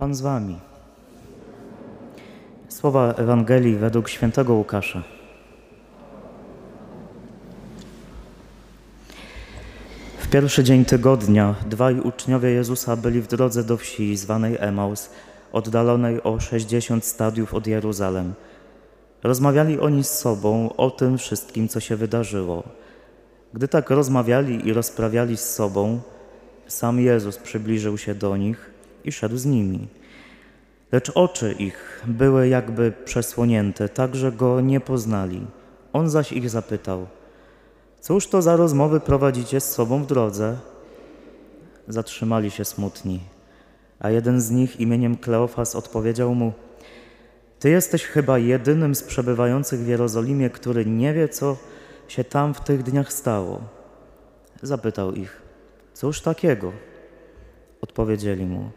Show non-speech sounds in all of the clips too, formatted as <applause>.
Pan z wami. Słowa Ewangelii według świętego Łukasza. W pierwszy dzień tygodnia dwaj uczniowie Jezusa byli w drodze do wsi zwanej Emaus, oddalonej o 60 stadiów od Jeruzalem. Rozmawiali oni z sobą o tym wszystkim, co się wydarzyło. Gdy tak rozmawiali i rozprawiali z sobą, sam Jezus przybliżył się do nich i szedł z nimi. Lecz oczy ich były jakby przesłonięte, tak że go nie poznali. On zaś ich zapytał: Cóż to za rozmowy prowadzicie z sobą w drodze? Zatrzymali się smutni, a jeden z nich imieniem Kleofas odpowiedział mu: Ty jesteś chyba jedynym z przebywających w Jerozolimie, który nie wie, co się tam w tych dniach stało. Zapytał ich: Cóż takiego? Odpowiedzieli mu: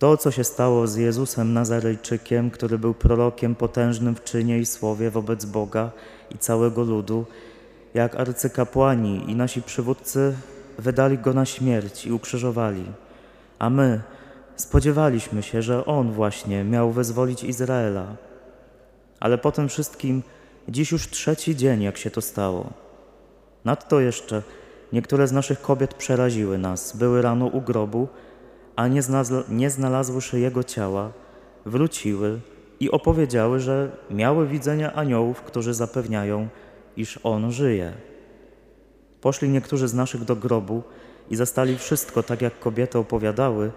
To, co się stało z Jezusem Nazarejczykiem, który był prorokiem potężnym w czynie i słowie wobec Boga i całego ludu, jak arcykapłani i nasi przywódcy wydali go na śmierć i ukrzyżowali. A my spodziewaliśmy się, że on właśnie miał wezwolić Izraela. Ale po tym wszystkim dziś już trzeci dzień, jak się to stało. Nadto jeszcze Niektóre z naszych kobiet przeraziły nas. Były rano u grobu, a nie, znalazły, nie znalazłszy jego ciała, wróciły i opowiedziały, że miały widzenia aniołów, którzy zapewniają, iż on żyje. Poszli niektórzy z naszych do grobu i zastali wszystko tak, jak kobiety opowiadały,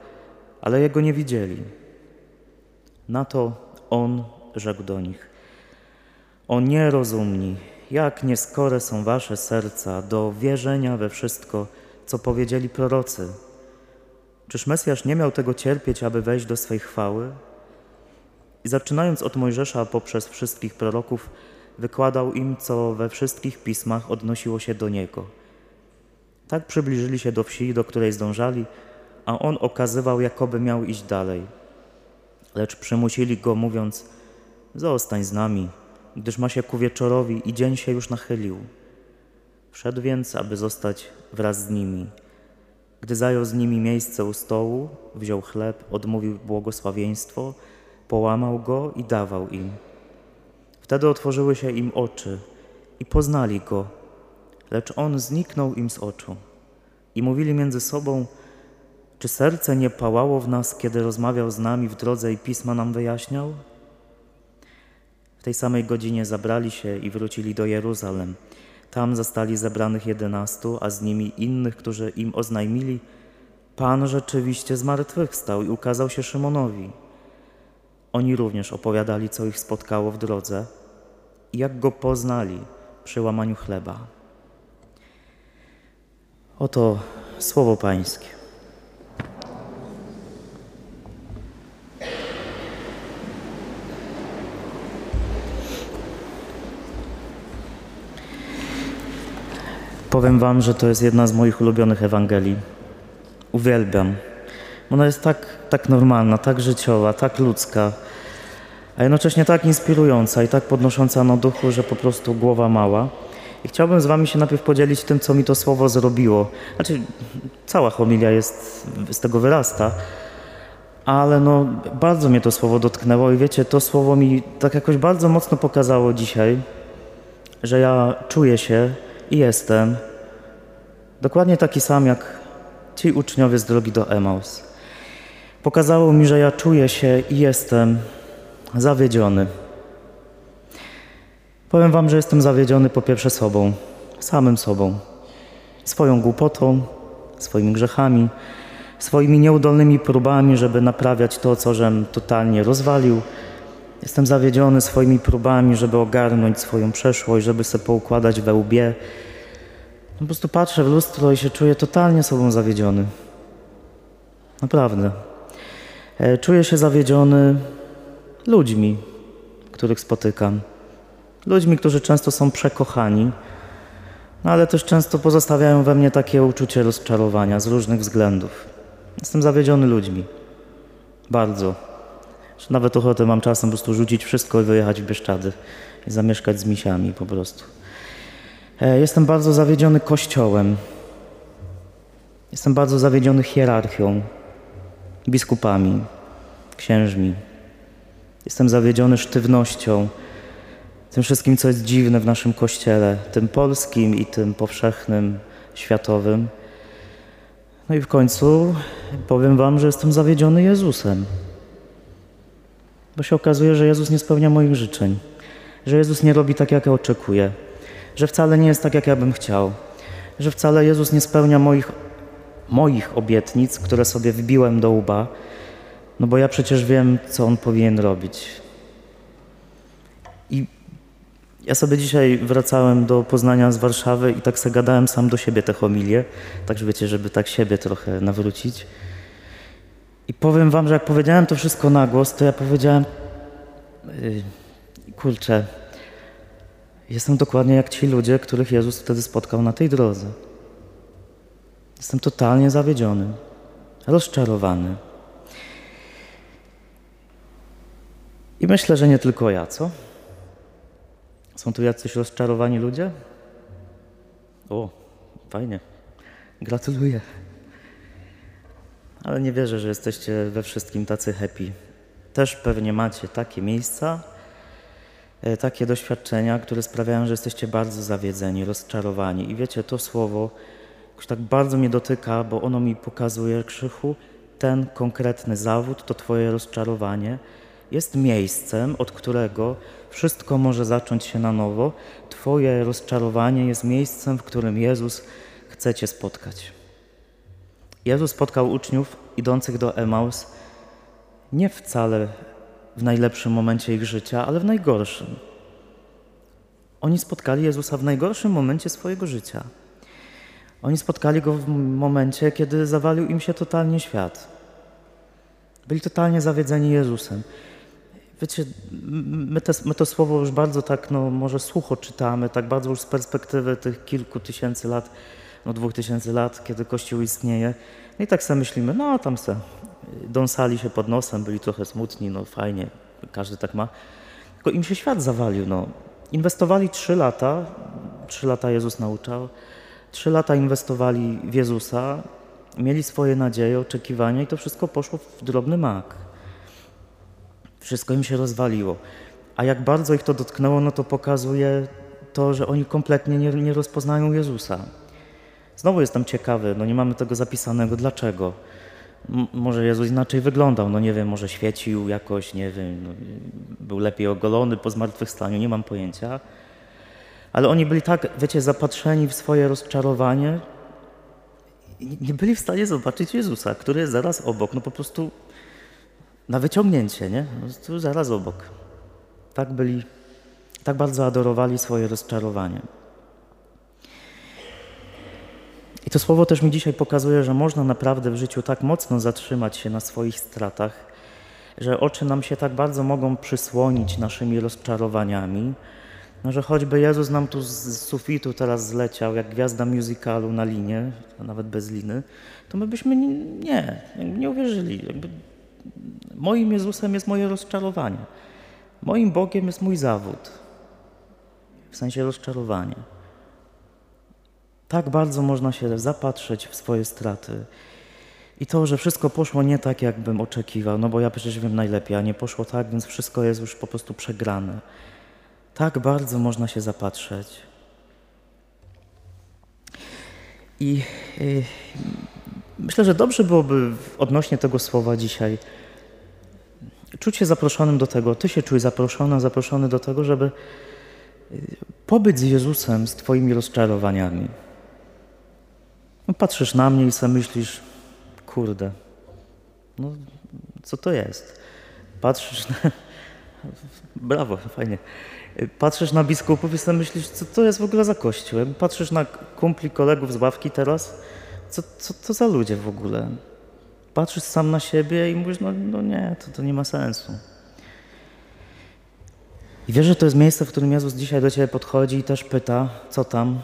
ale jego nie widzieli. Na to on rzekł do nich: O nierozumni, jak nieskore są wasze serca do wierzenia we wszystko, co powiedzieli prorocy. Czyż Mesjasz nie miał tego cierpieć, aby wejść do swej chwały? I zaczynając od Mojżesza poprzez wszystkich proroków, wykładał im, co we wszystkich pismach odnosiło się do niego. Tak przybliżyli się do wsi, do której zdążali, a on okazywał, jakoby miał iść dalej. Lecz przymusili go, mówiąc: Zostań z nami, gdyż ma się ku wieczorowi i dzień się już nachylił. Wszedł więc, aby zostać wraz z nimi. Gdy zajął z nimi miejsce u stołu, wziął chleb, odmówił błogosławieństwo, połamał go i dawał im. Wtedy otworzyły się im oczy i poznali go, lecz on zniknął im z oczu. I mówili między sobą, czy serce nie pałało w nas, kiedy rozmawiał z nami w drodze i pisma nam wyjaśniał? W tej samej godzinie zabrali się i wrócili do Jeruzalem. Tam zastali zebranych jedenastu, a z nimi innych, którzy im oznajmili, Pan rzeczywiście zmartwychwstał i ukazał się Szymonowi. Oni również opowiadali, co ich spotkało w drodze i jak go poznali przy łamaniu chleba. Oto słowo Pańskie. Powiem Wam, że to jest jedna z moich ulubionych Ewangelii. Uwielbiam. Ona jest tak, tak normalna, tak życiowa, tak ludzka, a jednocześnie tak inspirująca i tak podnosząca na duchu, że po prostu głowa mała. I chciałbym z Wami się najpierw podzielić tym, co mi to słowo zrobiło. Znaczy, cała homilia jest, z tego wyrasta, ale no, bardzo mnie to słowo dotknęło i wiecie, to słowo mi tak jakoś bardzo mocno pokazało dzisiaj, że ja czuję się i jestem dokładnie taki sam jak ci uczniowie z drogi do Emaus. Pokazało mi, że ja czuję się i jestem zawiedziony. Powiem Wam, że jestem zawiedziony po pierwsze sobą, samym sobą, swoją głupotą, swoimi grzechami, swoimi nieudolnymi próbami, żeby naprawiać to, co żem totalnie rozwalił. Jestem zawiedziony swoimi próbami, żeby ogarnąć swoją przeszłość, żeby sobie poukładać we łbie. Po prostu patrzę w lustro i się czuję totalnie sobą zawiedziony. Naprawdę. E, czuję się zawiedziony ludźmi, których spotykam. Ludźmi, którzy często są przekochani, no ale też często pozostawiają we mnie takie uczucie rozczarowania z różnych względów. Jestem zawiedziony ludźmi. Bardzo. Nawet ochotę mam czasem po prostu rzucić wszystko i wyjechać w Bieszczady i zamieszkać z misiami po prostu. E, jestem bardzo zawiedziony Kościołem. Jestem bardzo zawiedziony hierarchią, biskupami, księżmi. Jestem zawiedziony sztywnością, tym wszystkim, co jest dziwne w naszym kościele, tym polskim i tym powszechnym, światowym. No i w końcu powiem Wam, że jestem zawiedziony Jezusem. Bo się okazuje, że Jezus nie spełnia moich życzeń, że Jezus nie robi tak, jak ja oczekuję, że wcale nie jest tak, jak ja bym chciał, że wcale Jezus nie spełnia moich, moich obietnic, które sobie wbiłem do łba, no bo ja przecież wiem, co On powinien robić. I ja sobie dzisiaj wracałem do Poznania z Warszawy i tak sobie gadałem sam do siebie te homilie, tak że wiecie, żeby tak siebie trochę nawrócić. I powiem wam, że jak powiedziałem to wszystko na głos, to ja powiedziałem, yy, kurczę, jestem dokładnie jak ci ludzie, których Jezus wtedy spotkał na tej drodze. Jestem totalnie zawiedziony, rozczarowany. I myślę, że nie tylko ja, co? Są tu jacyś rozczarowani ludzie? O, fajnie. Gratuluję. Ale nie wierzę, że jesteście we wszystkim tacy happy. Też pewnie macie takie miejsca, e, takie doświadczenia, które sprawiają, że jesteście bardzo zawiedzeni, rozczarowani. I wiecie, to słowo już tak bardzo mnie dotyka, bo ono mi pokazuje, Krzychu, ten konkretny zawód, to Twoje rozczarowanie jest miejscem, od którego wszystko może zacząć się na nowo. Twoje rozczarowanie jest miejscem, w którym Jezus chce Cię spotkać. Jezus spotkał uczniów idących do Emaus nie wcale w najlepszym momencie ich życia, ale w najgorszym. Oni spotkali Jezusa w najgorszym momencie swojego życia. Oni spotkali go w momencie, kiedy zawalił im się totalnie świat. Byli totalnie zawiedzeni Jezusem. Wiecie, my, te, my, to słowo już bardzo tak, no może sucho czytamy, tak bardzo już z perspektywy tych kilku tysięcy lat, no dwóch tysięcy lat, kiedy Kościół istnieje. No i tak sobie myślimy, no tam se dąsali się pod nosem, byli trochę smutni, no fajnie, każdy tak ma. Tylko im się świat zawalił, no. Inwestowali trzy lata, trzy lata Jezus nauczał, trzy lata inwestowali w Jezusa, mieli swoje nadzieje, oczekiwania i to wszystko poszło w drobny mak. Wszystko im się rozwaliło. A jak bardzo ich to dotknęło, no to pokazuje to, że oni kompletnie nie, nie rozpoznają Jezusa. Znowu jestem ciekawy, no nie mamy tego zapisanego, dlaczego? M może Jezus inaczej wyglądał, no nie wiem, może świecił jakoś, nie wiem, no, był lepiej ogolony po zmartwychwstaniu, nie mam pojęcia. Ale oni byli tak, wiecie, zapatrzeni w swoje rozczarowanie, nie byli w stanie zobaczyć Jezusa, który jest zaraz obok, no po prostu na wyciągnięcie, nie? Tu zaraz obok. Tak byli, tak bardzo adorowali swoje rozczarowanie. I to słowo też mi dzisiaj pokazuje, że można naprawdę w życiu tak mocno zatrzymać się na swoich stratach, że oczy nam się tak bardzo mogą przysłonić naszymi rozczarowaniami, no, że choćby Jezus nam tu z sufitu teraz zleciał, jak gwiazda musicalu na linie, nawet bez liny, to my byśmy nie, nie uwierzyli. Jakby Moim Jezusem jest moje rozczarowanie. Moim Bogiem jest mój zawód. W sensie rozczarowanie. Tak bardzo można się zapatrzeć w swoje straty. I to, że wszystko poszło nie tak, jakbym oczekiwał, no bo ja przecież wiem najlepiej, a nie poszło tak, więc wszystko jest już po prostu przegrane. Tak bardzo można się zapatrzeć. I, i myślę, że dobrze byłoby odnośnie tego słowa dzisiaj czuć się zaproszonym do tego, ty się czuj zaproszona, zaproszony do tego, żeby y, pobyć z Jezusem, z twoimi rozczarowaniami. No, patrzysz na mnie i sobie myślisz, kurde, no co to jest? Patrzysz na... <laughs> Brawo, fajnie. Patrzysz na biskupów i sobie myślisz, co to jest w ogóle za kościół? Patrzysz na kumpli kolegów z ławki teraz, co, co to za ludzie w ogóle? patrzysz sam na siebie i mówisz, no, no nie, to, to nie ma sensu. I wiesz, że to jest miejsce, w którym Jezus dzisiaj do Ciebie podchodzi i też pyta, co tam.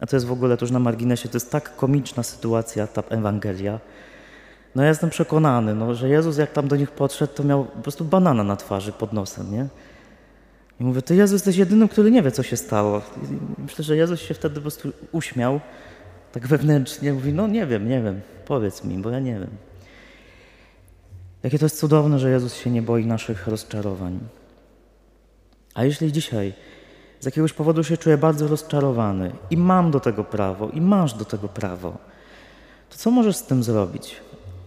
A to jest w ogóle tuż na marginesie, to jest tak komiczna sytuacja, ta Ewangelia. No ja jestem przekonany, no, że Jezus jak tam do nich podszedł, to miał po prostu banana na twarzy pod nosem, nie? I mówię, ty Jezus jesteś jedynym, który nie wie, co się stało. I myślę, że Jezus się wtedy po prostu uśmiał, tak wewnętrznie, mówi, no nie wiem, nie wiem, powiedz mi, bo ja nie wiem. Jakie to jest cudowne, że Jezus się nie boi naszych rozczarowań. A jeśli dzisiaj z jakiegoś powodu się czuję bardzo rozczarowany i mam do tego prawo, i masz do tego prawo, to co możesz z tym zrobić?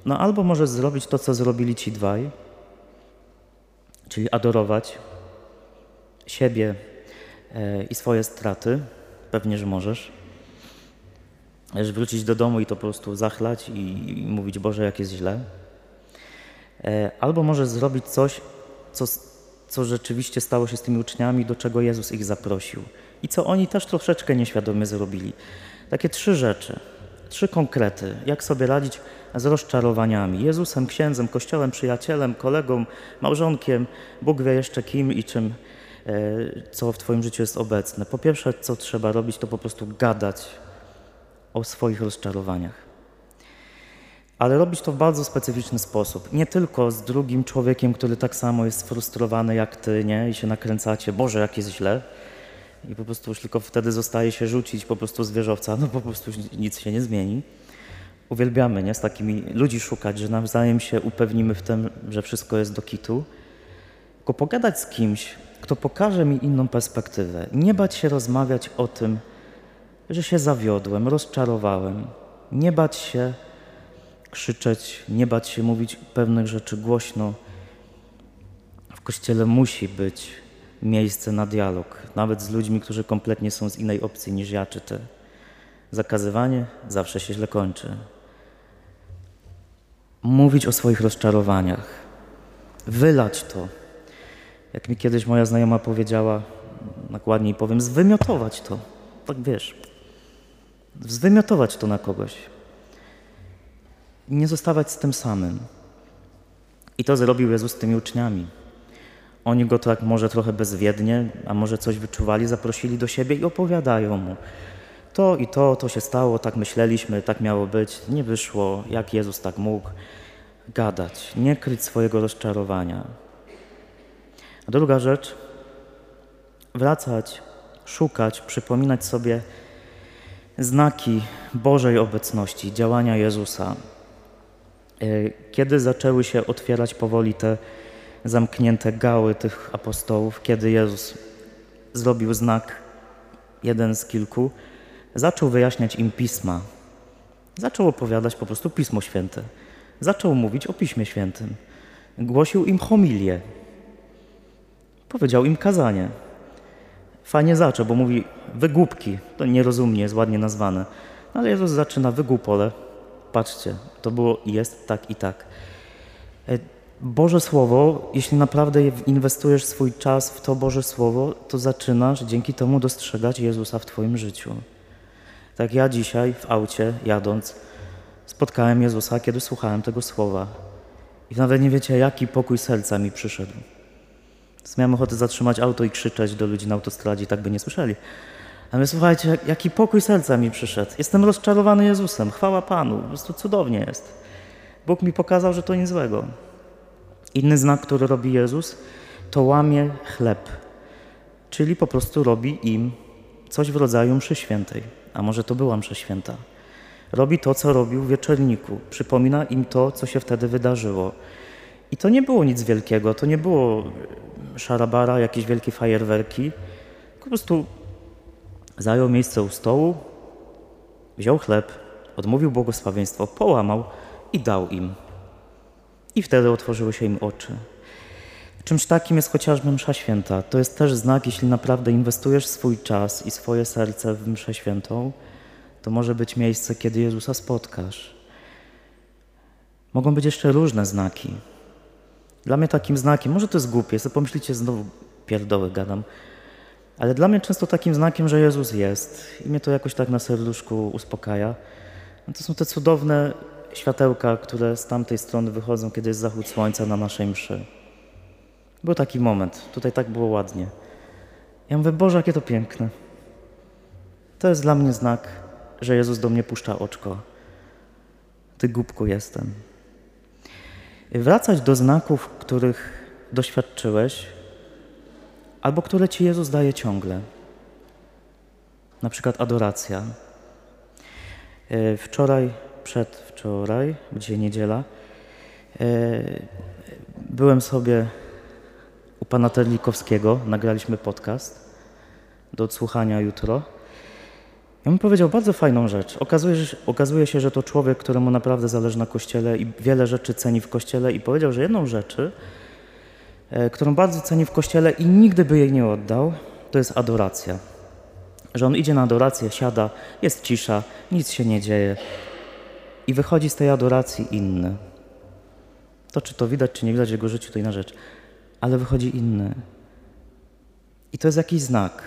No albo możesz zrobić to, co zrobili ci dwaj, czyli adorować siebie e, i swoje straty. Pewnie, że możesz. Wrócić do domu i to po prostu zachlać i, i mówić, Boże, jak jest źle. E, albo możesz zrobić coś, co, co rzeczywiście stało się z tymi uczniami, do czego Jezus ich zaprosił. I co oni też troszeczkę nieświadomie zrobili. Takie trzy rzeczy, trzy konkrety, jak sobie radzić z rozczarowaniami. Jezusem, księdzem, kościołem, przyjacielem, kolegą, małżonkiem, Bóg wie jeszcze kim i czym, e, co w Twoim życiu jest obecne. Po pierwsze, co trzeba robić, to po prostu gadać o swoich rozczarowaniach. Ale robić to w bardzo specyficzny sposób. Nie tylko z drugim człowiekiem, który tak samo jest sfrustrowany jak ty, nie? I się nakręcacie, Boże, jak jest źle. I po prostu już tylko wtedy zostaje się rzucić po prostu z wieżowca, no po prostu nic się nie zmieni. Uwielbiamy, nie? Z takimi ludzi szukać, że nawzajem się upewnimy w tym, że wszystko jest do kitu. Tylko pogadać z kimś, kto pokaże mi inną perspektywę. Nie bać się rozmawiać o tym, że się zawiodłem, rozczarowałem. Nie bać się krzyczeć, nie bać się mówić pewnych rzeczy głośno. W kościele musi być miejsce na dialog, nawet z ludźmi, którzy kompletnie są z innej opcji niż ja czy ty. Zakazywanie zawsze się źle kończy. Mówić o swoich rozczarowaniach, wylać to. Jak mi kiedyś moja znajoma powiedziała, nakładniej powiem, zwymiotować to. Tak wiesz, zwymiotować to na kogoś. Nie zostawać z tym samym. I to zrobił Jezus z tymi uczniami. Oni go tak może trochę bezwiednie, a może coś wyczuwali, zaprosili do siebie i opowiadają mu. To i to, to się stało, tak myśleliśmy, tak miało być, nie wyszło, jak Jezus tak mógł gadać, nie kryć swojego rozczarowania. A druga rzecz, wracać, szukać, przypominać sobie, znaki Bożej obecności, działania Jezusa. E, kiedy zaczęły się otwierać powoli te zamknięte gały tych apostołów, kiedy Jezus zrobił znak, jeden z kilku, zaczął wyjaśniać im pisma. Zaczął opowiadać po prostu Pismo Święte. Zaczął mówić o Piśmie Świętym. Głosił im homilię. Powiedział im kazanie. Fajnie zaczął, bo mówi wygłupki, to nierozumnie jest ładnie nazwane. Ale Jezus zaczyna wygłupole. Patrzcie, to było jest tak i tak. E, Boże Słowo, jeśli naprawdę inwestujesz swój czas w to Boże Słowo, to zaczynasz dzięki temu dostrzegać Jezusa w Twoim życiu. Tak ja dzisiaj w aucie jadąc spotkałem Jezusa, kiedy słuchałem tego Słowa. I nawet nie wiecie, jaki pokój serca mi przyszedł. Miałem ochotę zatrzymać auto i krzyczeć do ludzi na autostradzie, tak by nie słyszeli. Ale słuchajcie, jaki pokój serca mi przyszedł. Jestem rozczarowany Jezusem. Chwała Panu. Po prostu cudownie jest. Bóg mi pokazał, że to nic złego. Inny znak, który robi Jezus, to łamie chleb. Czyli po prostu robi im coś w rodzaju mszy świętej. A może to była msza święta. Robi to, co robił w wieczorniku. Przypomina im to, co się wtedy wydarzyło. I to nie było nic wielkiego, to nie było szarabara, jakieś wielkie fajerwerki. Po prostu zajął miejsce u stołu, wziął chleb, odmówił błogosławieństwo, połamał i dał im. I wtedy otworzyły się im oczy. Czymś takim jest chociażby msza święta. To jest też znak, jeśli naprawdę inwestujesz swój czas i swoje serce w mszę świętą, to może być miejsce, kiedy Jezusa spotkasz. Mogą być jeszcze różne znaki. Dla mnie takim znakiem, może to jest głupie, sobie pomyślicie, znowu pierdoły gadam, ale dla mnie często takim znakiem, że Jezus jest i mnie to jakoś tak na serduszku uspokaja, no to są te cudowne światełka, które z tamtej strony wychodzą, kiedy jest zachód słońca na naszej mszy. Był taki moment, tutaj tak było ładnie. Ja mówię, Boże, jakie to piękne. To jest dla mnie znak, że Jezus do mnie puszcza oczko. Ty głupku jestem. Wracać do znaków, których doświadczyłeś, albo które Ci Jezus daje ciągle. Na przykład adoracja. E, wczoraj, przedwczoraj, dzisiaj niedziela, E, byłem sobie u pana Terlikowskiego, nagraliśmy podcast do odsłuchania jutro. I on powiedział bardzo fajną rzecz. Okazuje, okazuje się, że to człowiek, któremu naprawdę zależy na Kościele i wiele rzeczy ceni w Kościele i powiedział, że jedną rzeczy, którą bardzo ceni w Kościele i nigdy by jej nie oddał, to jest adoracja. Że on idzie na adorację, siada, jest cisza, nic się nie dzieje i wychodzi z tej adoracji inny. To, czy to widać, czy nie widać w jego życiu, to inna rzecz. Ale wychodzi inny. I to jest jakiś znak.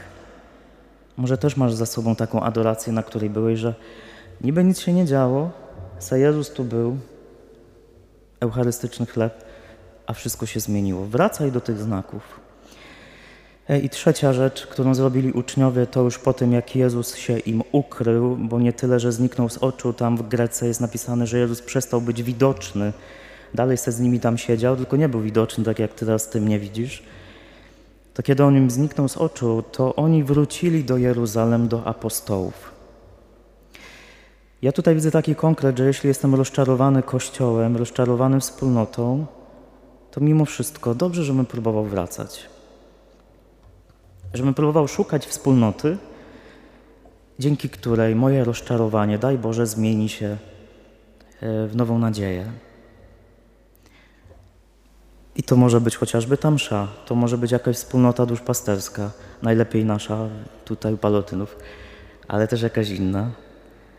Może też masz za sobą taką adorację, na której byłeś, że niby nic się nie działo, se Jezus tu był, eucharystyczny chleb, a wszystko się zmieniło. Wracaj do tych znaków. E, I trzecia rzecz, którą zrobili uczniowie, to już po tym, jak Jezus się im ukrył, bo nie tyle, że zniknął z oczu, tam w Grece jest napisane, że Jezus przestał być widoczny. Dalej se z nimi tam siedział, tylko nie był widoczny, tak jak teraz ty mnie widzisz. To kiedy on im zniknął z oczu, to oni wrócili do Jeruzalem, do apostołów. Ja tutaj widzę taki konkret, że jeśli jestem rozczarowany Kościołem, rozczarowany wspólnotą, to mimo wszystko dobrze, żebym próbował wracać żebym próbował szukać wspólnoty, dzięki której moje rozczarowanie, daj Boże, zmieni się e, w nową nadzieję. I to może być chociażby ta msza, to może być jakaś wspólnota duszpasterska, najlepiej nasza tutaj u Palotynów, ale też jakaś inna.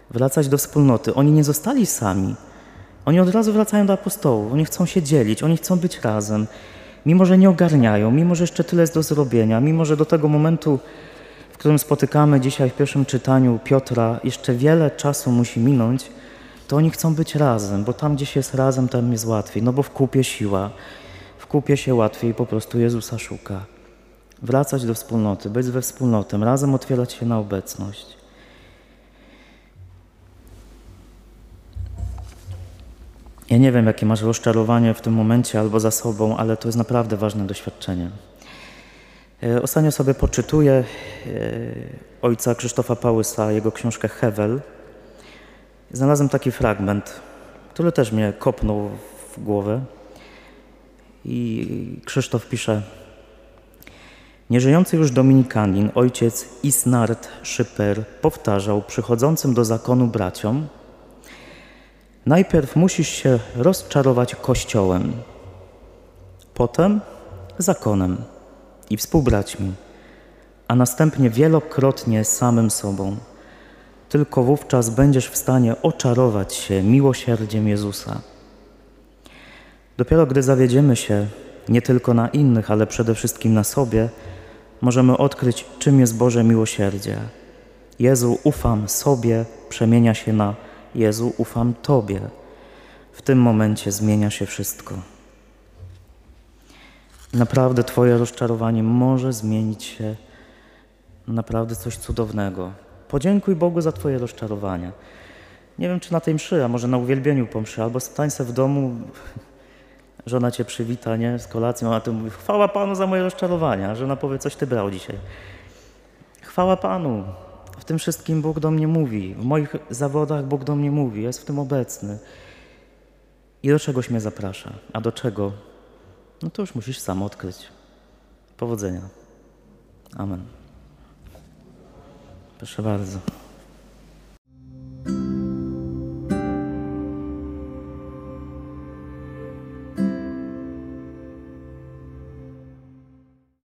Wracać do wspólnoty. Oni nie zostali sami. Oni od razu wracają do apostołów. Oni chcą się dzielić, oni chcą być razem. Mimo, że nie ogarniają, mimo, że jeszcze tyle jest do zrobienia, mimo, że do tego momentu, w którym spotykamy dzisiaj w pierwszym czytaniu Piotra, jeszcze wiele czasu musi minąć, to oni chcą być razem, bo tam gdzieś jest razem, tam jest łatwiej, no bo w kupie siła, w kupie się łatwiej po prostu Jezusa szuka. Wracać do wspólnoty, być we wspólnotem, razem otwierać się na obecność. Ja nie wiem, jakie masz rozczarowanie w tym momencie albo za sobą, ale to jest naprawdę ważne doświadczenie. E, Ostatnio sobie poczytuję e, ojca Krzysztofa Pałysa, jego książkę Hewel. Znalazłem taki fragment, który też mnie kopnął w głowę. I Krzysztof pisze: Nieżyjący już dominikanin, ojciec Isnard Szyper, powtarzał przychodzącym do zakonu braciom, Najpierw musisz się rozczarować Kościołem, potem zakonem i współbraćmi, a następnie wielokrotnie samym sobą. Tylko wówczas będziesz w stanie oczarować się miłosierdziem Jezusa. Dopiero gdy zawiedziemy się nie tylko na innych, ale przede wszystkim na sobie, możemy odkryć, czym jest Boże miłosierdzie. Jezu, ufam sobie, przemienia się na Jezu, ufam Tobie. W tym momencie zmienia się wszystko. Naprawdę Twoje rozczarowanie może zmienić się na naprawdę coś cudownego. Podziękuj Bogu za Twoje rozczarowania. Nie wiem, czy na tej mszy, a może na uwielbieniu po mszy, albo stań w domu, żona Cię przywita, nie, z kolacją, a Ty mówisz, chwała Panu za moje rozczarowania. Żona powie, coś Ty brał dzisiaj. Chwała Panu. W tym wszystkim Bóg do mnie mówi. W moich zawodach Bóg do mnie mówi. Jest w tym obecny. I do czegoś mnie zaprasza. A do czego? No to już musisz sam odkryć. Powodzenia. Amen. Proszę bardzo.